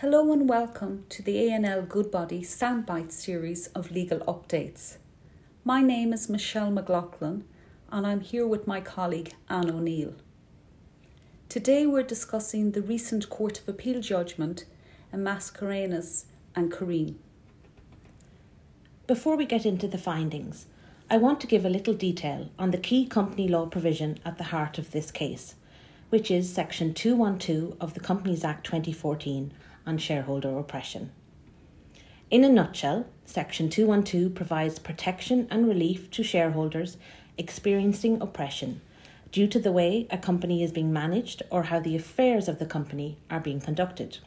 Hello and welcome to the A&L Goodbody Soundbite series of legal updates. My name is Michelle McLaughlin and I'm here with my colleague Anne O'Neill. Today we're discussing the recent Court of Appeal judgment in Mascarenhas and Karim. Before we get into the findings, I want to give a little detail on the key company law provision at the heart of this case, which is Section 212 of the Companies Act 2014 on shareholder oppression. In a nutshell, Section 212 provides protection and relief to shareholders experiencing oppression due to the way a company is being managed or how the affairs of the company are being conducted.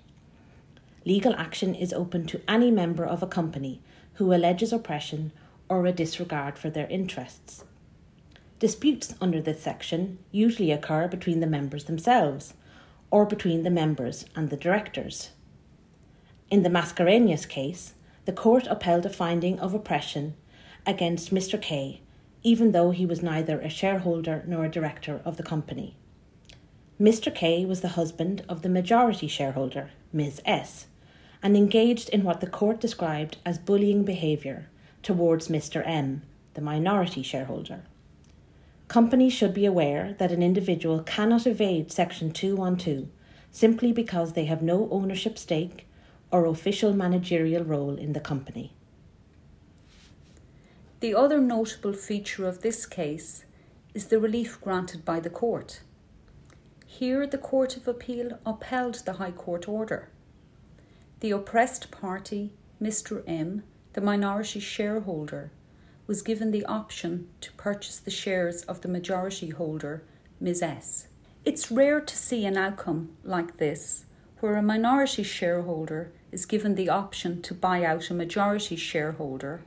Legal action is open to any member of a company who alleges oppression or a disregard for their interests. Disputes under this section usually occur between the members themselves or between the members and the directors. In the Mascarenhas case, the court upheld a finding of oppression against Mr. K, even though he was neither a shareholder nor a director of the company. Mr. K was the husband of the majority shareholder, Ms. S, and engaged in what the court described as bullying behaviour towards Mr. M, the minority shareholder. Companies should be aware that an individual cannot evade Section 212 simply because they have no ownership stake or official managerial role in the company. The other notable feature of this case is the relief granted by the court. Here, the Court of Appeal upheld the High Court order. The oppressed party, Mr. M, the minority shareholder, was given the option to purchase the shares of the majority holder, Ms. S. It's rare to see an outcome like this, where a minority shareholder is given the option to buy out a majority shareholder,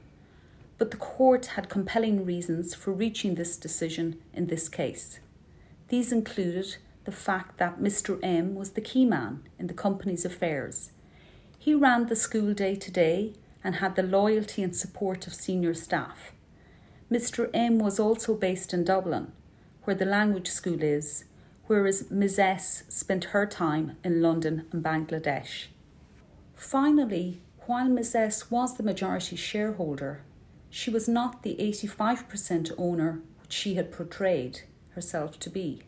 but the court had compelling reasons for reaching this decision in this case. These included the fact that Mr. M was the key man in the company's affairs. He ran the school day to day and had the loyalty and support of senior staff. Mr. M was also based in Dublin, where the language school is, whereas Ms. S spent her time in London and Bangladesh. Finally, while Ms. S was the majority shareholder, she was not the 85% owner which she had portrayed herself to be.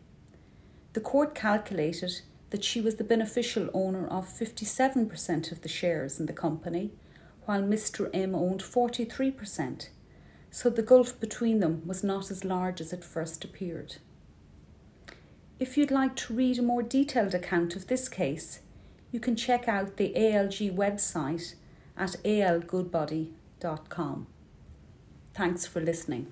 The court calculated that she was the beneficial owner of 57% of the shares in the company, while Mr. M owned 43%, so the gulf between them was not as large as it first appeared. If you'd like to read a more detailed account of this case, you can check out the ALG website at algoodbody.com. Thanks for listening.